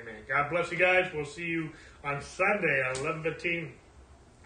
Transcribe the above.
Amen. God bless you guys. We'll see you on Sunday at eleven fifteen.